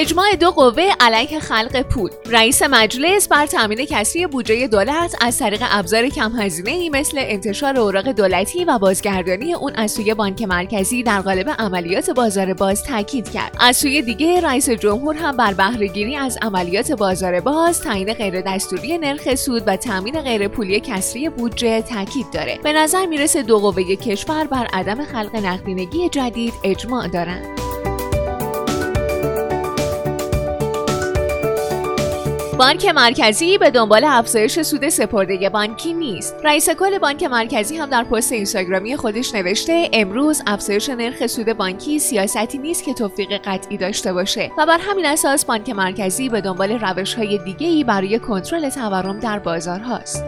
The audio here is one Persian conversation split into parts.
اجماع دو قوه علیه خلق پول. رئیس مجلس بر تامین کسری بودجه دولت از طریق ابزار کم هزینه ای مثل انتشار اوراق دولتی و بازگردانی اون از سوی بانک مرکزی در قالب عملیات بازار باز تاکید کرد. از سوی دیگه رئیس جمهور هم بر بهرهگیری از عملیات بازار باز تعیین غیر دستوری نرخ سود و تامین غیر پولی کسری بودجه تاکید داره. به نظر می‌رسه دو قوه کشور بر عدم خلق نقدینگی جدید اجماع دارند بانک مرکزی به دنبال افزایش سود سپرده بانکی نیست. رئیس کل بانک مرکزی هم در پست اینستاگرامی خودش نوشته امروز افزایش نرخ سود بانکی سیاستی نیست که توفیق قطعی داشته باشه و بر همین اساس بانک مرکزی به دنبال روش‌های دیگه‌ای برای کنترل تورم در بازارهاست.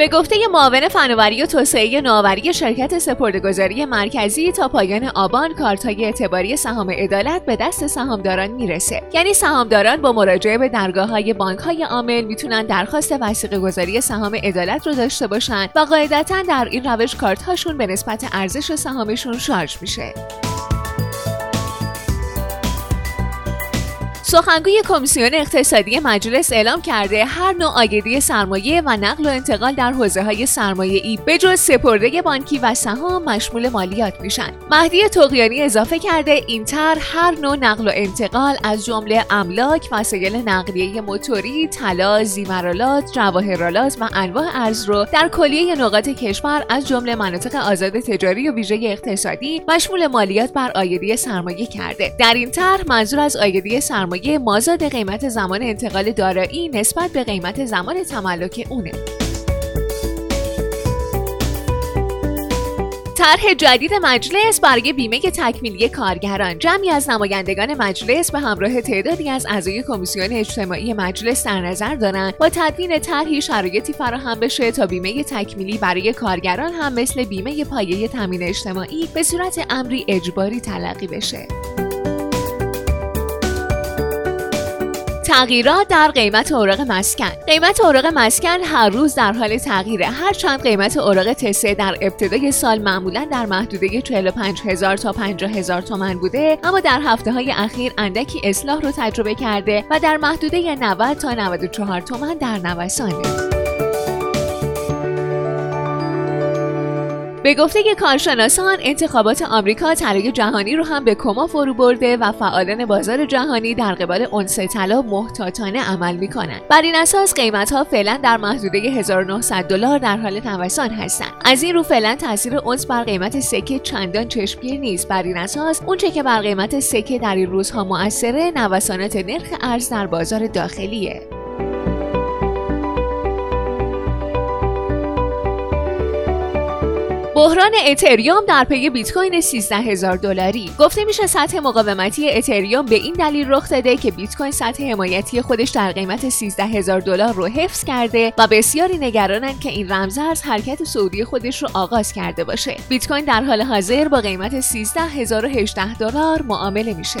به گفته معاون فناوری و توسعه نوآوری شرکت سپردهگذاری مرکزی تا پایان آبان کارت‌های اعتباری سهام عدالت به دست سهامداران می‌رسه. یعنی سهامداران با مراجعه به درگاه بانک های عامل می‌تونن درخواست وسیقه گذاری سهام عدالت رو داشته باشن و قاعدتا در این روش کارت هاشون به نسبت ارزش سهامشون شارژ میشه. سخنگوی کمیسیون اقتصادی مجلس اعلام کرده هر نوع آگهی سرمایه و نقل و انتقال در حوزه های سرمایه ای به جز سپرده بانکی و سهام مشمول مالیات میشن. مهدی تقیانی اضافه کرده این طرح هر نوع نقل و انتقال از جمله املاک، وسایل نقلیه موتوری، طلا، زیورالات، جواهرالات و انواع ارز رو در کلیه نقاط کشور از جمله مناطق آزاد تجاری و ویژه اقتصادی مشمول مالیات بر آیدی سرمایه کرده. در این طرح منظور از آیدی سرمایه مازاد قیمت زمان انتقال دارایی نسبت به قیمت زمان تملک اونه. طرح جدید مجلس برای بیمه تکمیلی کارگران جمعی از نمایندگان مجلس به همراه تعدادی از اعضای کمیسیون اجتماعی مجلس در نظر دارند با تدوین طرحی شرایطی فراهم بشه تا بیمه تکمیلی برای کارگران هم مثل بیمه پایه تامین اجتماعی به صورت امری اجباری تلقی بشه. تغییرات در قیمت اوراق مسکن. قیمت اوراق مسکن هر روز در حال تغییره. هرچند قیمت اوراق تسه در ابتدای سال معمولا در محدوده 45 هزار تا 50 هزار تومن بوده اما در هفته های اخیر اندکی اصلاح رو تجربه کرده و در محدوده 90 تا 94 تومن در نوسانه. به گفته کارشناسان انتخابات آمریکا طلای جهانی رو هم به کما فرو برده و فعالان بازار جهانی در قبال اونس طلا محتاطانه عمل می‌کنند بر این اساس قیمت ها فعلا در محدوده 1900 دلار در حال نوسان هستند از این رو فعلا تاثیر اونس بر قیمت سکه چندان چشمگیر نیست. بر این اساس اونچه که بر قیمت سکه در این روزها موثره نوسانات نرخ ارز در بازار داخلیه. بحران اتریوم در پی بیت کوین 13 هزار دلاری. گفته میشه سطح مقاومتی اتریوم به این دلیل رخ داده که بیت کوین سطح حمایتی خودش در قیمت 13 هزار دلار رو حفظ کرده و بسیاری نگرانند که این رمزارز حرکت سعودی خودش رو آغاز کرده باشه. بیت کوین در حال حاضر با قیمت 13018 دلار معامله میشه.